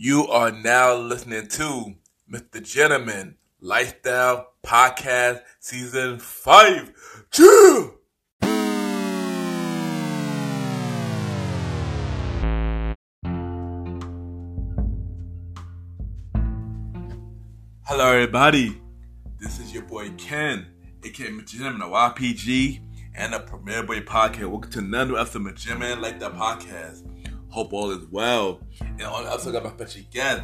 You are now listening to Mr. Gentleman Lifestyle Podcast Season 5. Chill! Hello, everybody. This is your boy Ken, aka Mr. Gentleman of YPG and the Premier Boy Podcast. Welcome to another episode of Mr. Gentleman Lifestyle Podcast. Hope all is well. And on the episode, I got my special guest.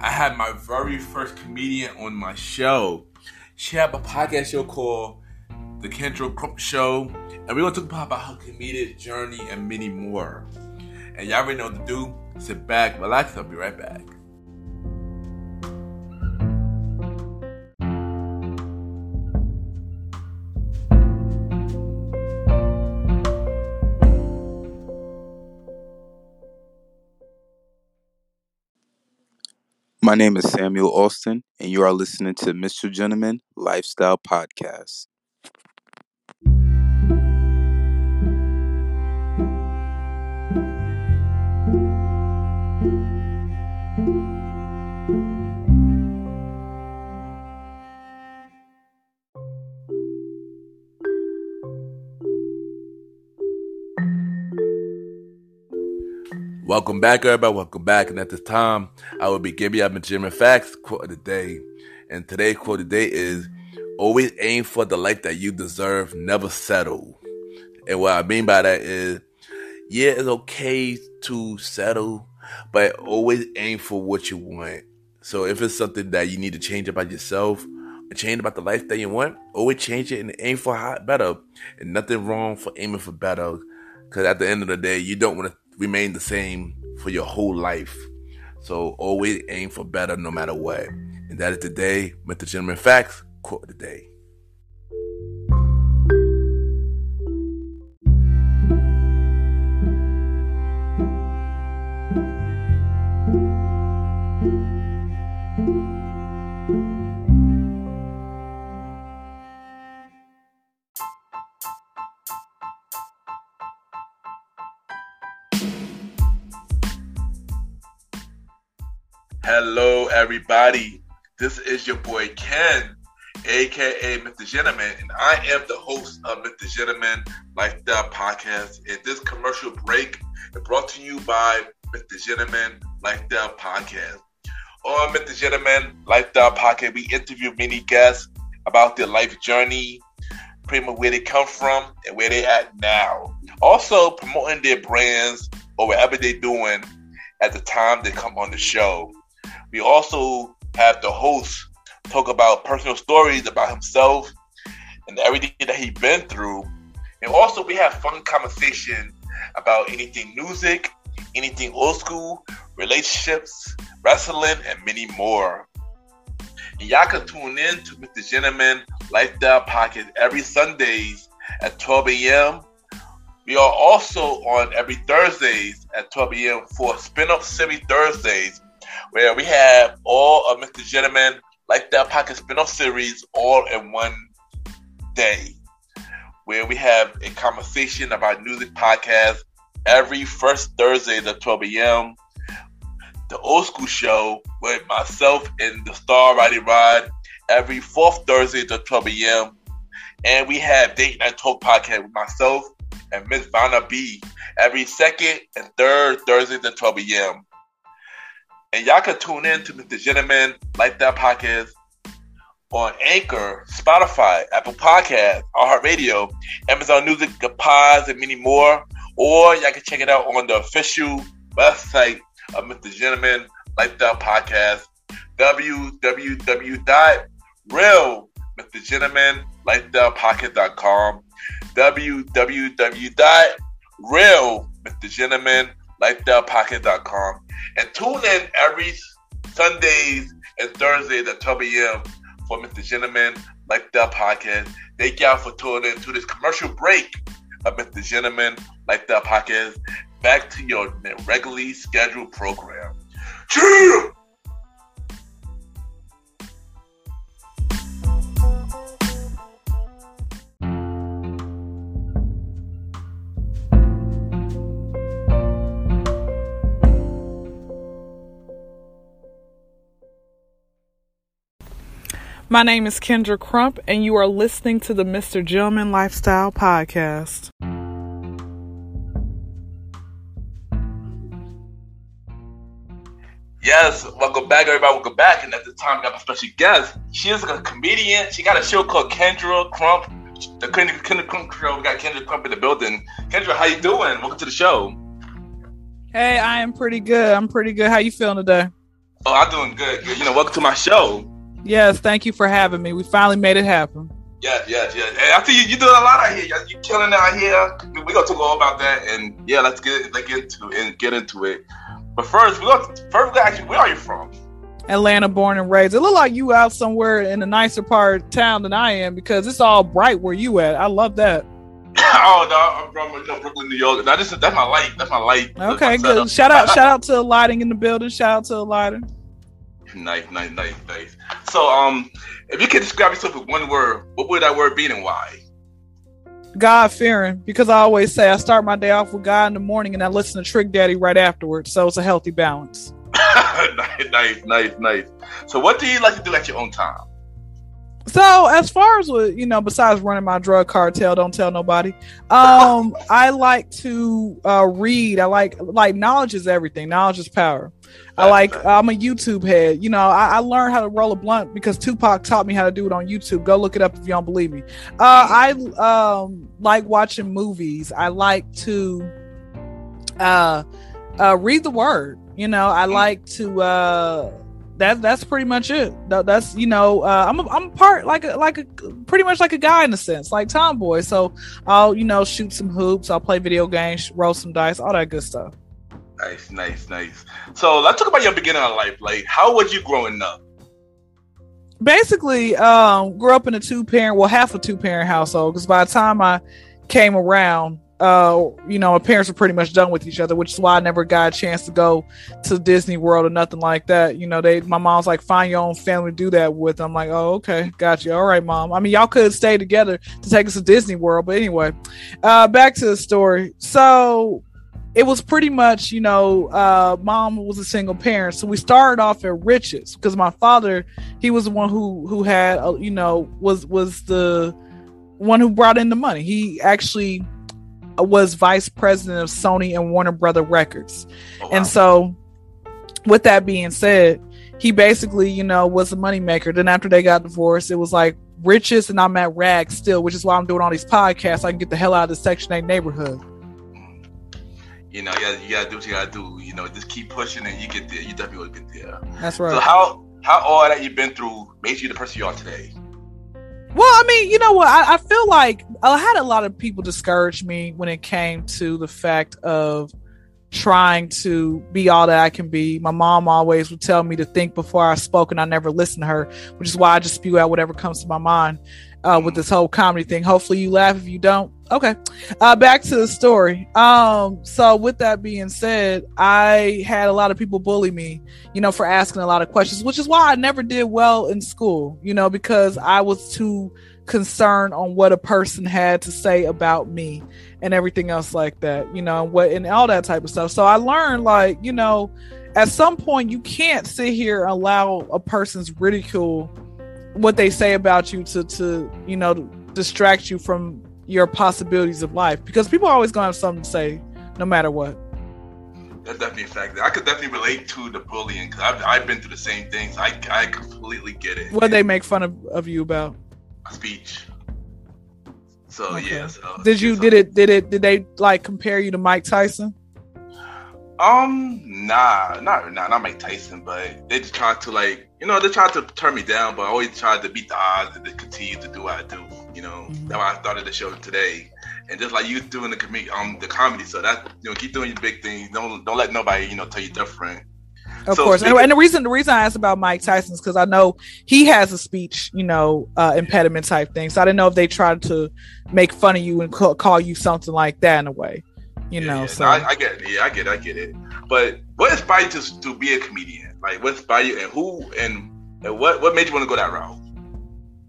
I had my very first comedian on my show. She had a podcast show called The Kyndra Crump Show. And we're going to talk about her comedic journey and many more. And y'all already know what to do. Sit back, relax, I'll be right back. My name is Samuel Austin, and you are listening to Mr. Gentleman Lifestyle Podcast. Welcome back, everybody. Welcome back. And at this time, I will be giving you my Jimmy Facts quote of the day. And today's quote of the day is always aim for the life that you deserve, never settle. And what I mean by that is, yeah, it's okay to settle, but always aim for what you want. So if it's something that you need to change about yourself, change about the life that you want, always change it and aim for better. And nothing wrong for aiming for better. Because at the end of the day, you don't want to remain the same for your whole life. So always aim for better no matter what. And that is today, Mr. Gentleman Facts, quote of the day. Everybody. This is your boy Ken, aka Mr. Gentleman, and I am the host of Mr. Gentleman Lifestyle Podcast. And this commercial break is brought to you by Mr. Gentleman Lifestyle Podcast. On Mr. Gentleman Lifestyle Podcast, we interview many guests about their life journey, pretty much where they come from and where they at now. Also promoting their brands or whatever they're doing at the time they come on the show. We also have the host talk about personal stories about himself and everything that he's been through. And also we have fun conversation about anything music, anything old school, relationships, wrestling, and many more. And y'all can tune in to Mr. Gentleman Lifestyle Podcast every Sundays at 12 a.m. We are also on every Thursdays at 12 a.m. for Spin-Off Series Thursdays where we have all of Mr. Gentleman Lifestyle Podcast spin-off series all in one day. Where we have a conversation about music podcast every first Thursday at 12 a.m. The old school show with myself and the Star Riding Rod every fourth Thursday at 12 a.m. And we have Date Night Talk podcast with myself and Miss Vanna B every second and third Thursday at 12 a.m. And y'all can tune in to the Gentleman Lifestyle Podcast on Anchor, Spotify, Apple Podcast, iHeartRadio, Amazon Music, the Pods, and many more. Or y'all can check it out on the official website of Mr. Gentleman Lifestyle Podcast, www.realmrgentlemanlifestylepodcast.com, www.realmrgentlemanlifestylepodcast.com and tune in every Sundays and Thursdays at 12 a.m. for Mr. Gentleman Lifestyle Podcast. Thank y'all for tuning in to this commercial break of Mr. Gentleman Lifestyle Podcast. Back to your regularly scheduled program. Chill! My name is Kyndra Crump, and you are listening to the Mr. Gentleman Lifestyle Podcast. Yes, welcome back, everybody. Welcome back. And at the time, we got a special guest. She is a comedian. She got a show called Kyndra Crump. The Kyndra, Kyndra Crump show. We got Kyndra Crump in the building. Kyndra, how you doing? Welcome to the show. Hey, I am pretty good. I'm pretty good. How you feeling today? Oh, I'm doing good. good. You know, welcome to my show. Yes, thank you for having me. We finally made it happen. Yes, yes, yes. Hey, I see you, you're doing a lot out here. You're killing out here. We're gonna talk all about that, and yeah, let's get let's get into and get into it. But first, we got first. We actually, where are you from? Atlanta, born and raised. It look like you out somewhere in a nicer part of town than I am because it's all bright where you at. I love that. oh no, I'm from you know, Brooklyn, New York. Now this is that's my light. That's my light. Okay, my good. setup. Shout out, shout out to the lighting in the building. Shout out to the lighting. Nice, nice, nice, nice. So, um, if you could describe yourself with one word, what would that word be and why? God fearing because I always say I start my day off with God in the morning and I listen to Trick Daddy right afterwards. So it's a healthy balance. nice, nice, nice, nice. So, what do you like to do at your own time? So as far as what you know, besides running my drug cartel, don't tell nobody. Um, I like to uh, read. I like like knowledge is everything. Knowledge is power. I like. I'm a YouTube head. You know, I, I learned how to roll a blunt because Tupac taught me how to do it on YouTube. Go look it up if you don't believe me. Uh, I um, like watching movies. I like to uh, uh, read the word. You know, I like to. That that's pretty much it. That, that's you know, uh, I'm a, I'm part like a like a pretty much like a guy in a sense, like tomboy. So I'll you know shoot some hoops. I'll play video games, roll some dice, all that good stuff. Nice, nice, nice. So, let's talk about your beginning of life. Like, how was you growing up? Basically, um, grew up in a two parent, well, half a two parent household. Because by the time I came around, uh, you know, my parents were pretty much done with each other, which is why I never got a chance to go to Disney World or nothing like that. You know, they my mom's like, find your own family to do that with. I'm like, oh, okay, got you. All right, mom. I mean, y'all could stay together to take us to Disney World, but anyway, uh, back to the story. So it was pretty much, you know, uh, mom was a single parent, so we started off at riches because my father, he was the one who who had, uh, you know, was was the one who brought in the money. He actually was vice president of Sony and Warner Brother Records. Oh, wow. And so, with that being said, he basically, you know, was a moneymaker. Then after they got divorced, it was like riches, and I'm at rags still, which is why I'm doing all these podcasts. I can get the hell out of the Section 8 neighborhood. you know, you gotta, you gotta do what you gotta do. You know, just keep pushing and you get there. You definitely will get there. That's right. So, how how all that you've been through made you the person you are today? Well, I mean, you know what? I, I feel like I had a lot of people discourage me when it came to the fact of trying to be all that I can be. My mom always would tell me to think before I spoke, and I never listened to her, which is why I just spew out whatever comes to my mind uh, with this whole comedy thing. Hopefully, you laugh. If you don't, okay. Uh, back to the story. Um, so with that being said, I had a lot of people bully me, you know, for asking a lot of questions, which is why I never did well in school, you know, because I was too concerned on what a person had to say about me and everything else like that, you know, what and all that type of stuff. So I learned like, you know, at some point you can't sit here and allow a person's ridicule what they say about you to to, you know, distract you from your possibilities of life because people are always going to have something to say no matter what. That's definitely a fact. I could definitely relate to the bullying because I've, I've been through the same things. I, I completely get it. What they make fun of, of you about? speech. So Okay. yeah. So, Did you did it did it did they like compare you to Mike Tyson? Um, nah, not nah, not Mike Tyson, but they just trying to like, you know, they tried to turn me down, but I always tried to beat the odds and to continue to do what I do. You know, Mhm. that's why I started the show today, and just like you doing the comedy, um the comedy, so that you know, keep doing your big things. Don't don't let nobody you know tell you different. Of So course, speaking- and the reason the reason I asked about Mike Tyson is because I know he has a speech, you know, uh, impediment type thing. So I didn't know if they tried to make fun of you and call, call you something like that in a way, you Yeah, know. yeah. so No, I, I get it. Yeah, I get it. I get it. But what inspired you to, to be a comedian? Like, what inspired you, and who, and, and what what made you want to go that route?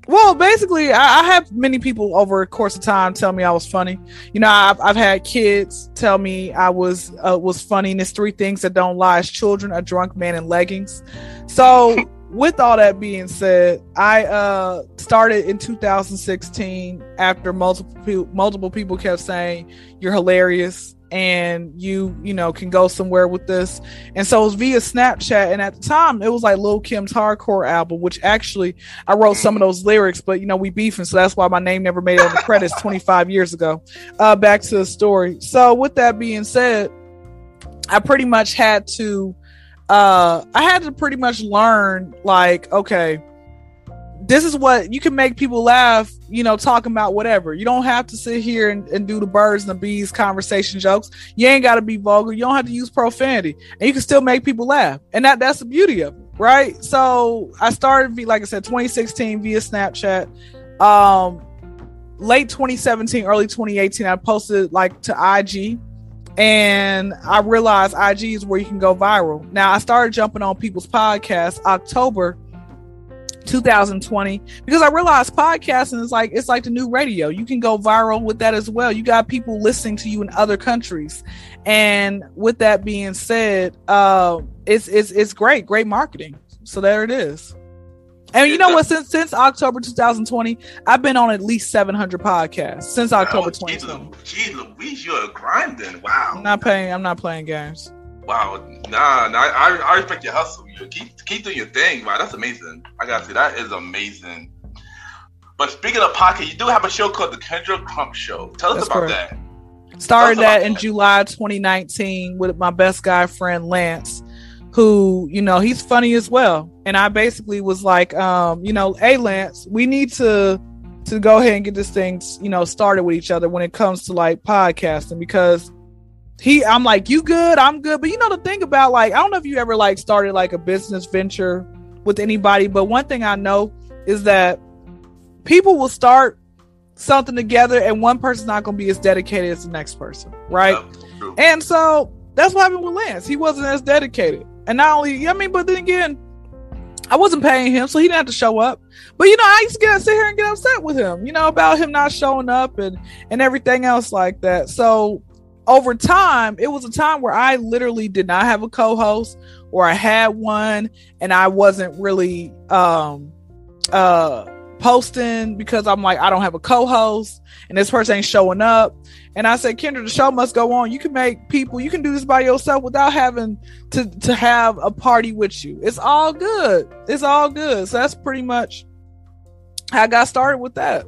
Well, basically, I, I have many people over a course of time tell me I was funny. You know, I've, I've had kids tell me I was uh, was funny. And there's three things that don't lie: is children, a drunk man, and leggings. So with all that being said, I uh started in 2016 after multiple pe- multiple people kept saying you're hilarious and you you know can go somewhere with this. And so it was via snapchat. And at the time it was like lil kim's hardcore album which actually i wrote some of those lyrics but you know we beefing so that's why my name never made it on the credits 25 years ago. Uh back to the story. So with that being said i pretty much had to uh i had to pretty much learn like okay this is what you can make people laugh, you know, talking about whatever. You don't have to sit here and, and do the birds and the bees conversation jokes. You ain't got to be vulgar. You don't have to use profanity, and you can still make people laugh. And that that's the beauty of it, right? So I started, like I said, 2016 via Snapchat. Um, late 2017, early 2018, I posted like to IG, and I realized IG is where you can go viral. Now I started jumping on people's podcasts October 2020 because I realized podcasting is like it's like the new radio. You can go viral with that as well. You got people listening to you in other countries. And with that being said, uh it's it's it's great, great marketing. So there it is. And you know what? Since since October 2020, I've been on at least 700 podcasts since October 2020. Geez, Louise, you're grinding. Wow. I'm not paying. I'm not playing games. Wow, nah, nah I, I respect your hustle. You keep keep doing your thing. Wow, that's amazing. I gotta say that is amazing. But speaking of pocket, you do have a show called the Kyndra Crump Show. Tell us that's about correct. that. Started that in that. July 2019 with my best guy friend Lance, who you know he's funny as well. And I basically was like, um, you know, hey Lance, we need to to go ahead and get this thing, you know, started with each other when it comes to like podcasting because he i'm like you good? I'm good. But you know the thing about like i don't know if you ever like started like a business venture with anybody but one thing i know is that people will start something together and one person's not going to be as dedicated as the next person right? Yeah, and so that's what happened with lance. He wasn't as dedicated and not only i mean but then again I wasn't paying him, so he didn't have to show up. But you know, I used to get sit here and get upset with him, you know, about him not showing up and and everything else like that. So over time, it was a time where I literally did not have a co-host or I had one and I wasn't really um uh posting because I'm like, I don't have a co-host and this person ain't showing up. And I said, Kyndra, the show must go on. You can make people, you can do this by yourself without having to to have a party with you. It's all good. It's all good. So that's pretty much how I got started with that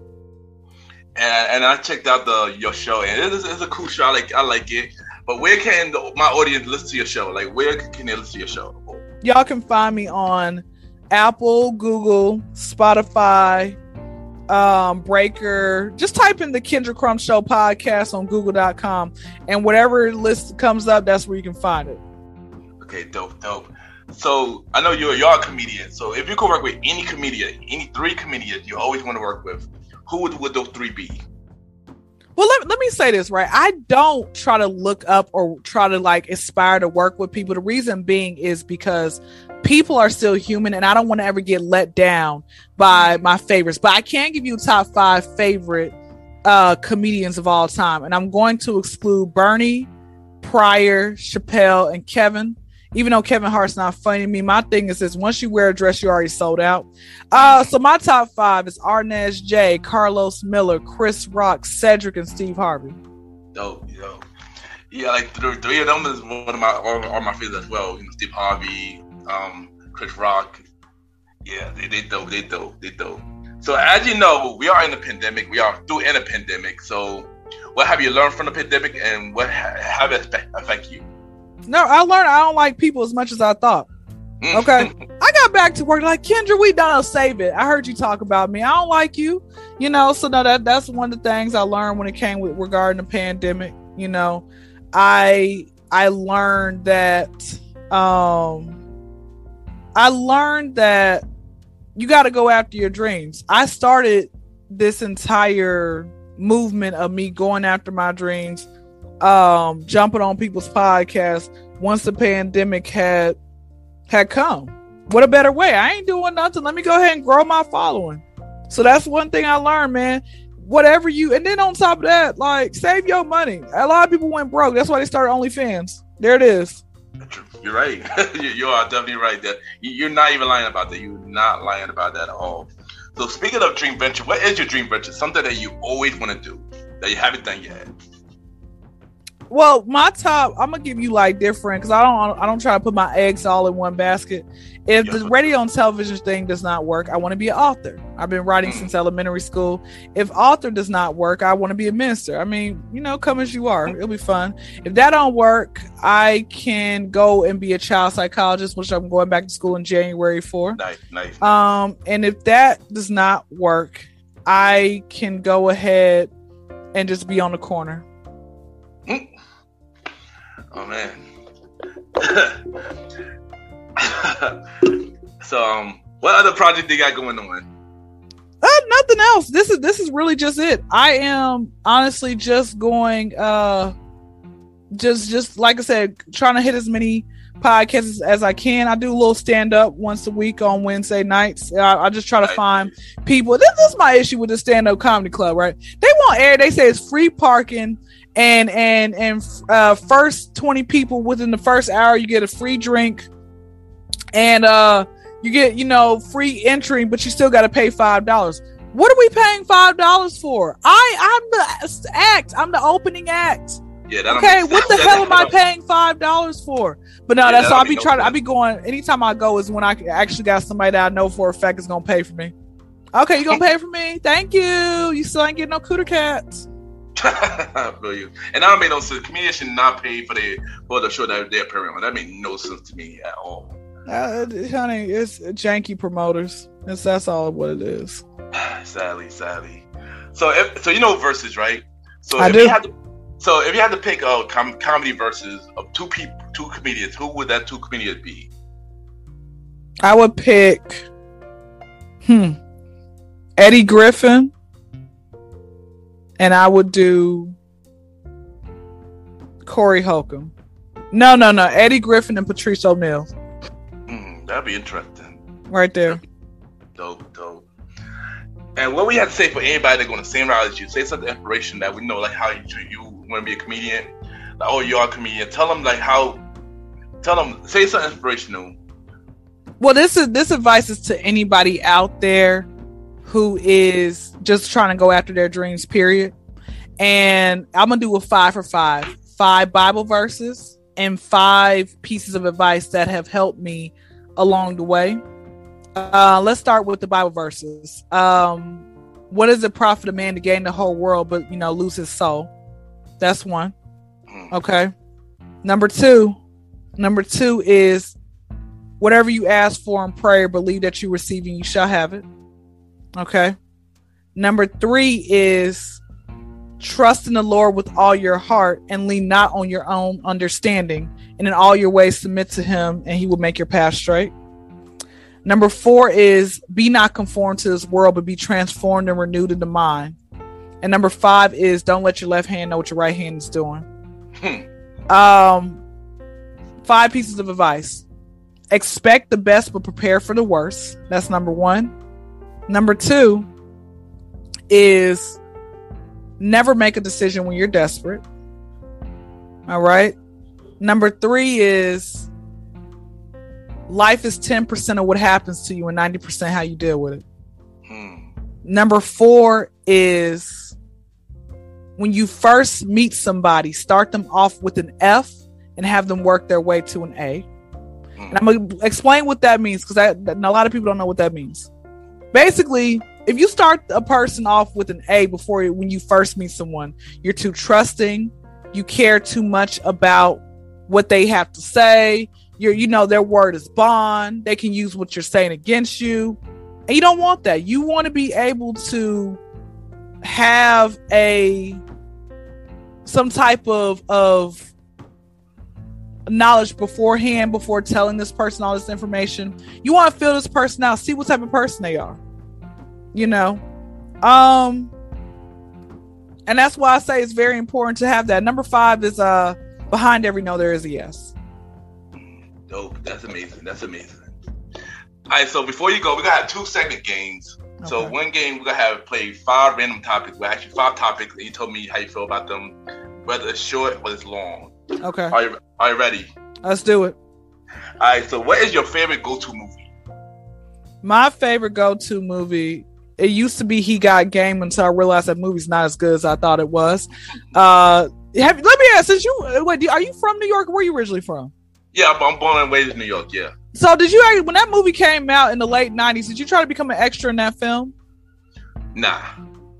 and, and I checked out the your show, and it is it's a cool show. I like I like it. But where can the, my audience listen to your show? Like, where can they listen to your show? Y'all can find me on Apple, Google, Spotify, um, Breaker. Just type in the Kyndra Crump Show podcast on Google.com, and whatever list comes up, that's where you can find it. Okay, dope, dope. So I know you're a comedian. So if you could work with any comedian, any three comedians you always want to work with, who would, would those three be? Well, let, let me say this, right? I don't try to look up or try to like aspire to work with people. The reason being is because people are still human and I don't want to ever get let down by my favorites. But I can give you top five favorite uh comedians of all time. And I'm going to exclude Bernie, Pryor, Chappelle, and Kevin even though Kevin Hart's not funny to me, my thing is this once you wear a dress, you're already sold out. Uh, so my top five is Arnez J, Karlous Miller, Chris Rock, Cedric, and Steve Harvey. Dope, yo. Yeah, like the three of them is one of my are my favorites as well. You know, Steve Harvey, um, Chris Rock. Yeah, they they dope, they dope, they dope. So as you know, we are in a pandemic. We are through in a pandemic. So what have you learned from the pandemic, and what ha- have it affect you? No, I learned I don't like people as much as I thought. Okay. I got back to work like Kyndra, we done save it. I heard you talk about me. I don't like you. You know, so no, that that's one of the things I learned when it came with regarding the pandemic. You know, I I learned that um I learned that you got to go after your dreams. I started this entire movement of me going after my dreams um, jumping on people's podcasts once the pandemic had had come. What a better way? I ain't doing nothing. Let me go ahead and grow my following. So that's one thing I learned, man. Whatever you, and then on top of that, like save your money. A lot of people went broke. That's why they started OnlyFans. There it is. You're right. you, you are definitely right. That you're not even lying about that. You're not lying about that at all. So speaking of dream venture, what is your dream venture? Something that you always want to do that you haven't done yet. Well, my top, I'm gonna give you like different because I don't, I don't try to put my eggs all in one basket. If the radio and television thing does not work, I want to be an author. I've been writing mm. since elementary school. If author does not work, I want to be a minister. I mean, you know, come as you are. It'll be fun. If that don't work, I can go and be a child psychologist, which I'm going back to school in January for. Nice, nice. Um, and if that does not work, I can go ahead and just be on the corner. Mm. Oh man. so um what other project they got going on? Uh, nothing else. This is this is really just it. I am honestly just going uh just just like I said, trying to hit as many podcasts as I can. I do a little stand up once a week on Wednesday nights. I, I just try to find people. This, this is my issue with the stand up comedy club, right? They want air. They say it's free parking and and and uh, first 20 people within the first hour you get a free drink and uh you get you know free entry but you still got to pay five dollars what are we paying five dollars for i i'm the act i'm the opening act yeah, okay, what the hell am I paying five dollars for? But no, yeah, that's all I be no trying. I be going anytime I go is when I actually got somebody that I know for a fact is gonna pay for me. Okay, you gonna pay for me? Thank you. You still ain't getting no cooter cats. I feel you. And I mean, no sense. Comedians should not pay for the for the show that they're appearing on. That made no sense to me at all. Uh, honey, it's janky promoters. It's that's all what it is. sadly, sadly. So, if, so you know verses, right? So I if do. You had to, so if you had to pick a com- comedy versus of two people, two comedians, who would that two comedians be? I would pick, hmm, Eddie Griffin and I would do Corey Holcomb. No, no, no. Eddie Griffin and Patrice O'Neal. Mm, that'd be interesting. Right there. Dope, dope. And what we have to say for anybody that's going the same route as you, say something inspiration that we know, like how you, you want to be a comedian. Like, oh, you are a comedian. Tell them like how. Tell them say something inspirational. Well, this is this advice is to anybody out there who is just trying to go after their dreams, period. And I'm gonna do a five for five, five Bible verses and five pieces of advice that have helped me along the way. Uh, let's start with the Bible verses. Um, what does it profit a man to gain the whole world but you know lose his soul? That's one. Mm. Okay. Number two, number two is whatever you ask for in prayer, believe that you receiving, you shall have it. Okay. Number three is trust in the Lord with all your heart and lean not on your own understanding. And in all your ways, submit to Him, and He will make your path straight. Number four is be not conformed to this world, but be transformed and renewed in the mind. And number five is don't let your left hand know what your right hand is doing. Hmm. Um, five pieces of advice: expect the best, but prepare for the worst. That's number one. Number two is never make a decision when you're desperate. All right. Number three is life is 10% of what happens to you and 90% how you deal with it. Hmm. Number four is when you first meet somebody, start them off with an F and have them work their way to an A. And I'm going to explain what that means because a lot of people don't know what that means basically if you start a person off with an A before when you first meet someone, you're too trusting, you care too much about what they have to say. You're, you know, their word is bond. They can use what you're saying against you. And you don't want that. You want to be able to have a some type of of knowledge beforehand before telling this person all this information. You want to feel this person out, see what type of person they are. You know? Um and that's why I say it's very important to have that. Number five is uh behind every no there is a yes. Dope. That's amazing. That's amazing. All right, so before you go, we got two segment games. Okay. So one game we're gonna have play five random topics. Well, actually five topics, and you told me how you feel about them, whether it's short or it's long. Okay. Are you Are you ready? Let's do it. All right. So, what is your favorite go-to movie? My favorite go-to movie. It used to be He Got Game until I realized that movie's not as good as I thought it was. Uh, have, let me ask: Since you, wait, are you from New York? Where are you originally from? Yeah, I'm born and raised in New York. Yeah. So, did you when that movie came out in the late '90s? Did you try to become an extra in that film? Nah.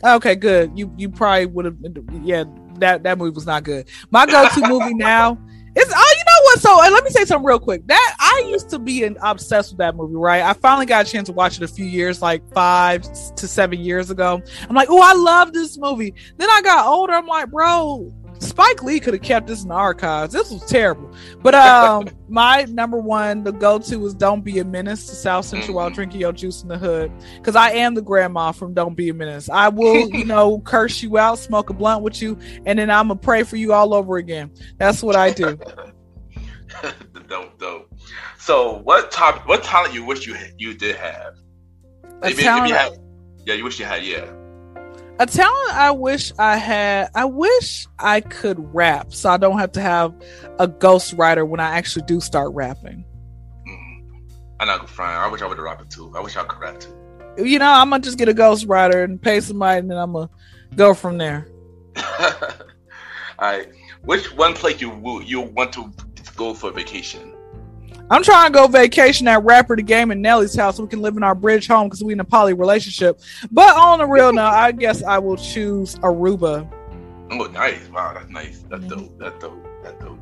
Okay, good. You you probably would have. Yeah, that that movie was not good. My go-to movie now is oh, you know what? So uh, let me say something real quick. That I used to be an, obsessed with that movie, right? I finally got a chance to watch it a few years, like five to seven years ago. I'm like, oh, I love this movie. Then I got older. I'm like, bro, Spike Lee could have kept this in the archives. This was terrible. But um, my number one, the go to is "Don't Be a Menace" to South Central while mm-hmm. drinking your juice in the hood. Because I am the grandma from "Don't Be a Menace." I will, you know, curse you out, smoke a blunt with you, and then I'm gonna pray for you all over again. That's what I do. don't don't. So, what top? What talent you wish you you did have? Maybe, talent, you had, yeah, you wish you had. Yeah a talent I wish I had. I wish I could rap, so I don't have to have a ghostwriter when I actually do start rapping. Mm. I'm not frying. I wish I would have rapped too. I wish I could rap too. You know, I'm gonna just get a ghostwriter and pay somebody, and then I'm gonna go from there. All right. Which one place you you want to go for vacation? I'm trying to go vacation at Rapper the Game and Nelly's house so we can live in our bridge home because we in a poly relationship. But on the real now, I guess I will choose Aruba. Oh, nice! Wow, that's nice. That's mm-hmm. dope. That's dope. That's dope.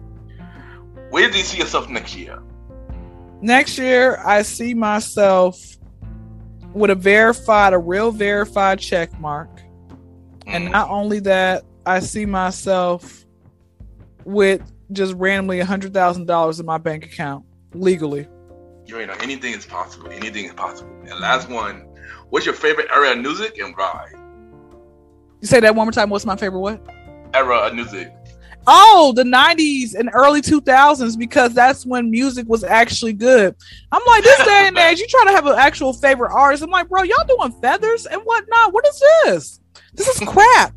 Where do you see yourself next year? Next year, I see myself with a verified, a real verified check mark, mm. and not only that, I see myself with just randomly a hundred thousand dollars in my bank account legally. You know, anything is possible. Anything is possible. And last one, what's your favorite era of music and why? You say that one more time. What's my favorite what? Era of music. Oh, the 90s and early 2000s because that's when music was actually good. I'm like, this day and age, you try to have an actual favorite artist. I'm like, bro, y'all doing feathers and whatnot. What is this? This is crap.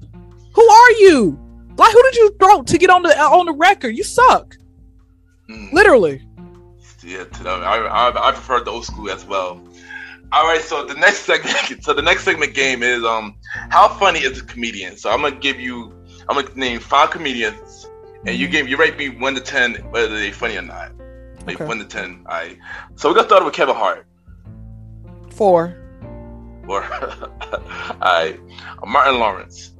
Who are you? Like, who did you throw to get on the on the record? You suck. Mm. Literally yeah, to them. I, I, I prefer the old school as well. All right, so the next segment, so the next segment game is um, how funny is a comedian? So I'm gonna give you, I'm gonna name five comedians, and you mm-hmm. give you rate me one to ten whether they're funny or not. Like okay. one to ten. All right. So we're gonna start with Kevin Hart. Four. Four. all right. Martin Lawrence.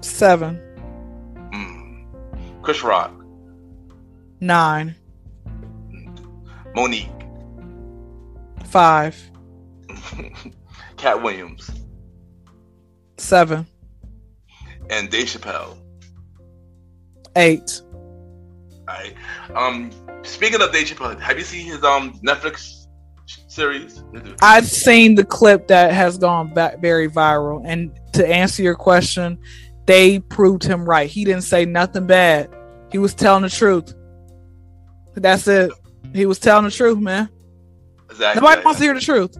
Seven. Mm. Chris Rock. Nine. Mo'Nique. Five. Katt Williams. Seven. And Dave Chappelle. Eight. Alright. Um speaking of Dave Chappelle, have you seen his um Netflix series? I've seen the clip that has gone back very viral. And to answer your question, they proved him right. He didn't say nothing bad. He was telling the truth. That's it. He was telling the truth, man. Exactly. Nobody wants to hear the truth.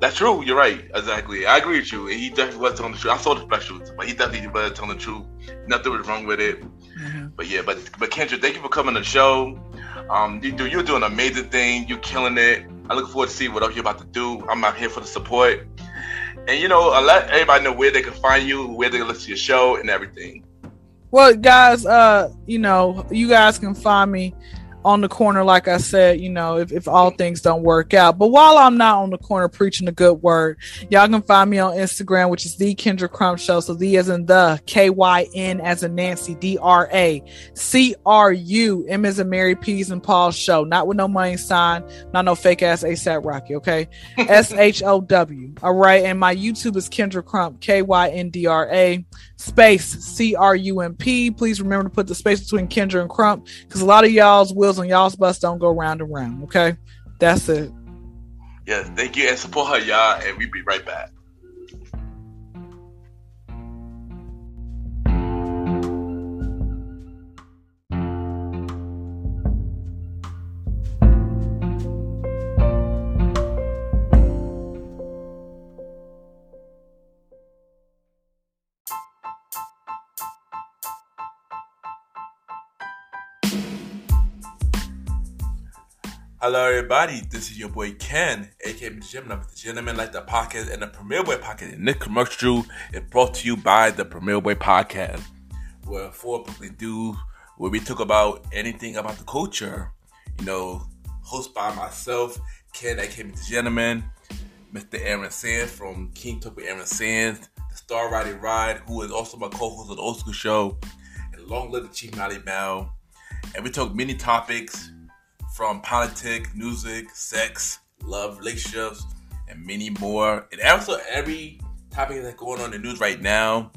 That's true. You're right. Exactly. I agree with you. He definitely was telling the truth. I saw the specials, but he definitely was telling the truth. Nothing was wrong with it. Mm-hmm. But yeah, but but Kyndra, thank you for coming to the show. Um, you do you're doing an amazing thing. You're killing it. I look forward to see what else you're about to do. I'm out here for the support. And you know, let everybody know where they can find you, where they can listen to your show, and everything. Well, guys, uh, you know, you guys can find me on the corner, like I said, you know, if, if all things don't work out. But while I'm not on the corner preaching the good word, y'all can find me on Instagram, which is the Kyndra Crump Show. So the as in the K Y N as in Nancy, D R A C R U M as in Mary P's and Paul Show. Not with no money sign, not no fake ass ASAP Rocky, okay? S H O W. All right. And my YouTube is Kyndra Crump, K Y N D R A space C R U M P. Please remember to put the space between Kyndra and Crump because a lot of y'all's wheels on y'all's bus don't go round and round. Okay, that's it. Yes, thank you and support her, y'all, and we'll be right back. Hello, everybody. This is your boy Ken, aka the Gentleman, the Gentleman Like the Podcast and the Premier Boy Podcast. And this commercial is brought to you by the Premier Boy Podcast, where four publicly do where we talk about anything about the culture. You know, hosted by myself, Ken, aka the Gentleman, Mr. Aaron Sands from King with Aaron Sands, the Star Riding Ride, who is also my co-host of the Old School Show, and Long Live the Chief Molly Bell. And we talk many topics from politics, music, sex, love, relationships, and many more. And also every topic that's going on in the news right now.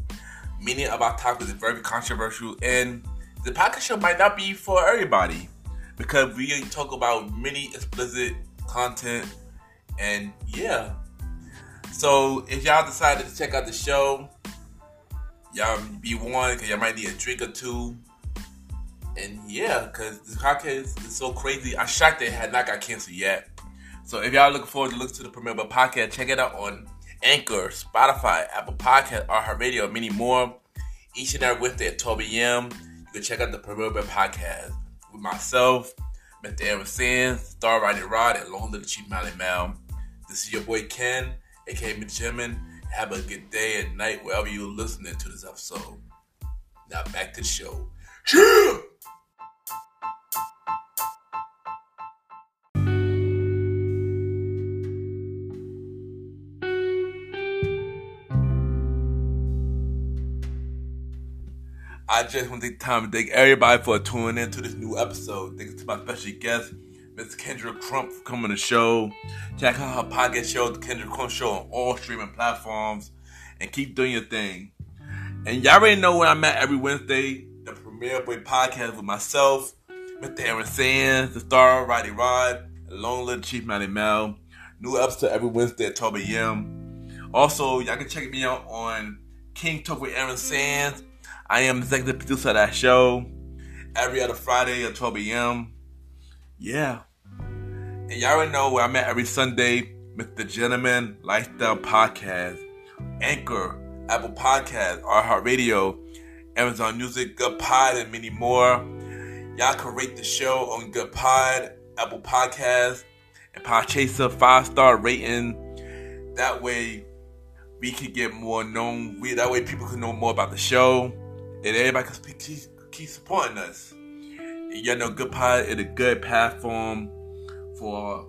Many of our topics are very controversial, and the podcast show might not be for everybody because we talk about many explicit content, and yeah. So if y'all decided to check out the show, y'all be warned because y'all might need a drink or two and yeah, because the podcast is so crazy. I'm shocked it had not got canceled yet. So if y'all are looking forward to listen to the premiere of the podcast, check it out on Anchor, Spotify, Apple Podcast, iHeartRadio, and many more. Each and every Wednesday at 12 a.m. You can check out the premiere of podcast with myself, Mr. Aaron Sands, Star Riding Rod, and Long Little Chief Molly Mal. This is your boy Ken, aka Mr. Jimin. Have a good day and night wherever you're listening to this episode. Now back to the show. Yeah! I just want to take time to thank everybody for tuning in to this new episode. Thanks to my special guest, Ms. Kyndra Crump, for coming to the show. Check out her podcast show, The Kyndra Crump Show, on all streaming platforms. And keep doing your thing. And y'all already know where I'm at every Wednesday, the Premier Boy Podcast with myself, Mr. Aaron Sands, the star Roddy Rod, and Long Little Chief Matty Mel. New episode every Wednesday at 12 a.m. Also, y'all can check me out on King Talk with Aaron Sands I am executive producer of that show every other Friday at 12 a.m. Yeah. And y'all already know where I'm at every Sunday with the Gentleman Lifestyle Podcast, Anchor, Apple Podcast, iHeartRadio, Amazon Music, Good Pod, and many more. Y'all can rate the show on Good Pod, Apple Podcast, and Podchaser five star rating. That way, we can get more known. We that way people can know more about the show and everybody can keep, keep supporting us. You know, Good Pod is a good platform for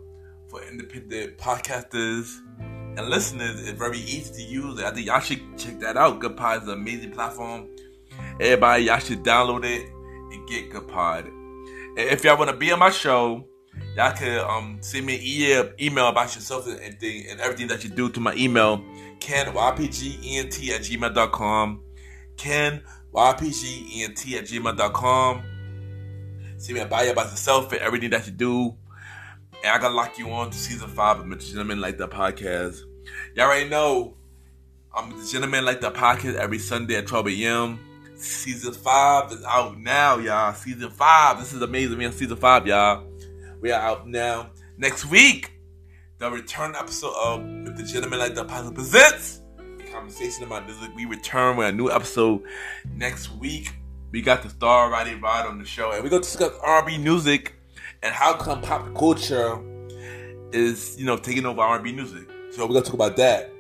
for independent podcasters and listeners. It's very easy to use. I think y'all should check that out. Good Pod is an amazing platform. Everybody, y'all should download it and get Good Pod. And if y'all want to be on my show, y'all can um, send me an email, email about yourself and, everything, and everything that you do to my email, ken, ypgent at gmail.com. Ken, ypgent at gmail.com. See me about you about yourself and everything that you do. And I gotta lock you on to season five of Mr. Gentleman Like That Podcast. Y'all already know I'm the Gentleman Like That Podcast every Sunday at 12 a.m. Season five is out now, y'all. Season five. This is amazing. We on season five, y'all. We are out now. Next week, the return episode of The Gentleman Like That Podcast presents conversation about this. We return with a new episode next week. We got the star Roddy Rod on the show, and we're gonna discuss R&B music and how come pop culture is, you know, taking over R&B music. So we're gonna talk about that.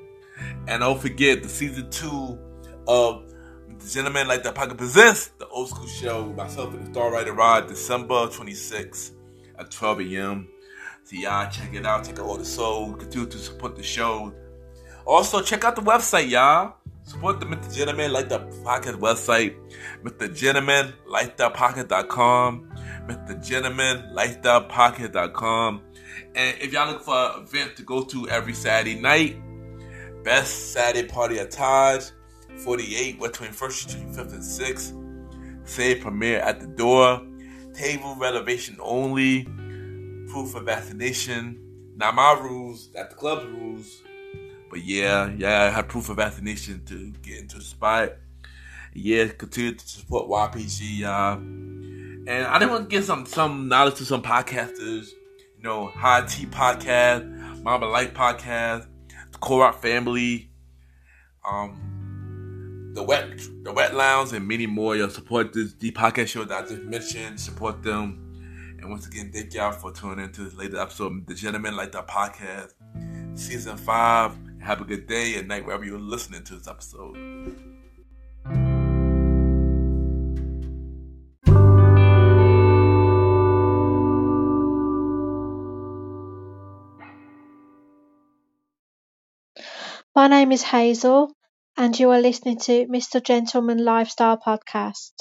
And don't forget the season two of the Gentleman Like That Pocket Presents, the old school show myself and the Star Rider Rod, December 26th at 12 a.m. So y'all check it out, check out all the soul, continue to support the show. Also, check out the website, y'all. Support the Mr. Gentleman Like the Pocket website, Mr. Gentleman Light the Pocket.com, Mr. Gentleman Light the Pocket.com. And if y'all look for an event to go to every Saturday night, Best Saturday Party at Taj, 48 West 21st Street, 5th and 6th. Save premiere at the door. Table reservation only. Proof of vaccination. Not my rules, that's the club's rules. But yeah, yeah, I have proof of vaccination to get into the spot. Yeah, continue to support YPG, y'all. And I didn't want to give some some knowledge to some podcasters. You know, High Tea Podcast, Mama Light Podcast, the Korok Family, um, the Wet the Wet Lounge, and many more. Y'all support this the podcast show that I just mentioned. Support them. And once again, thank y'all for tuning into this latest episode of the Gentleman Like That podcast, season five. Have a good day and night wherever you're listening to this episode. My name is Hazel, and you are listening to Mr. Gentleman Lifestyle Podcast.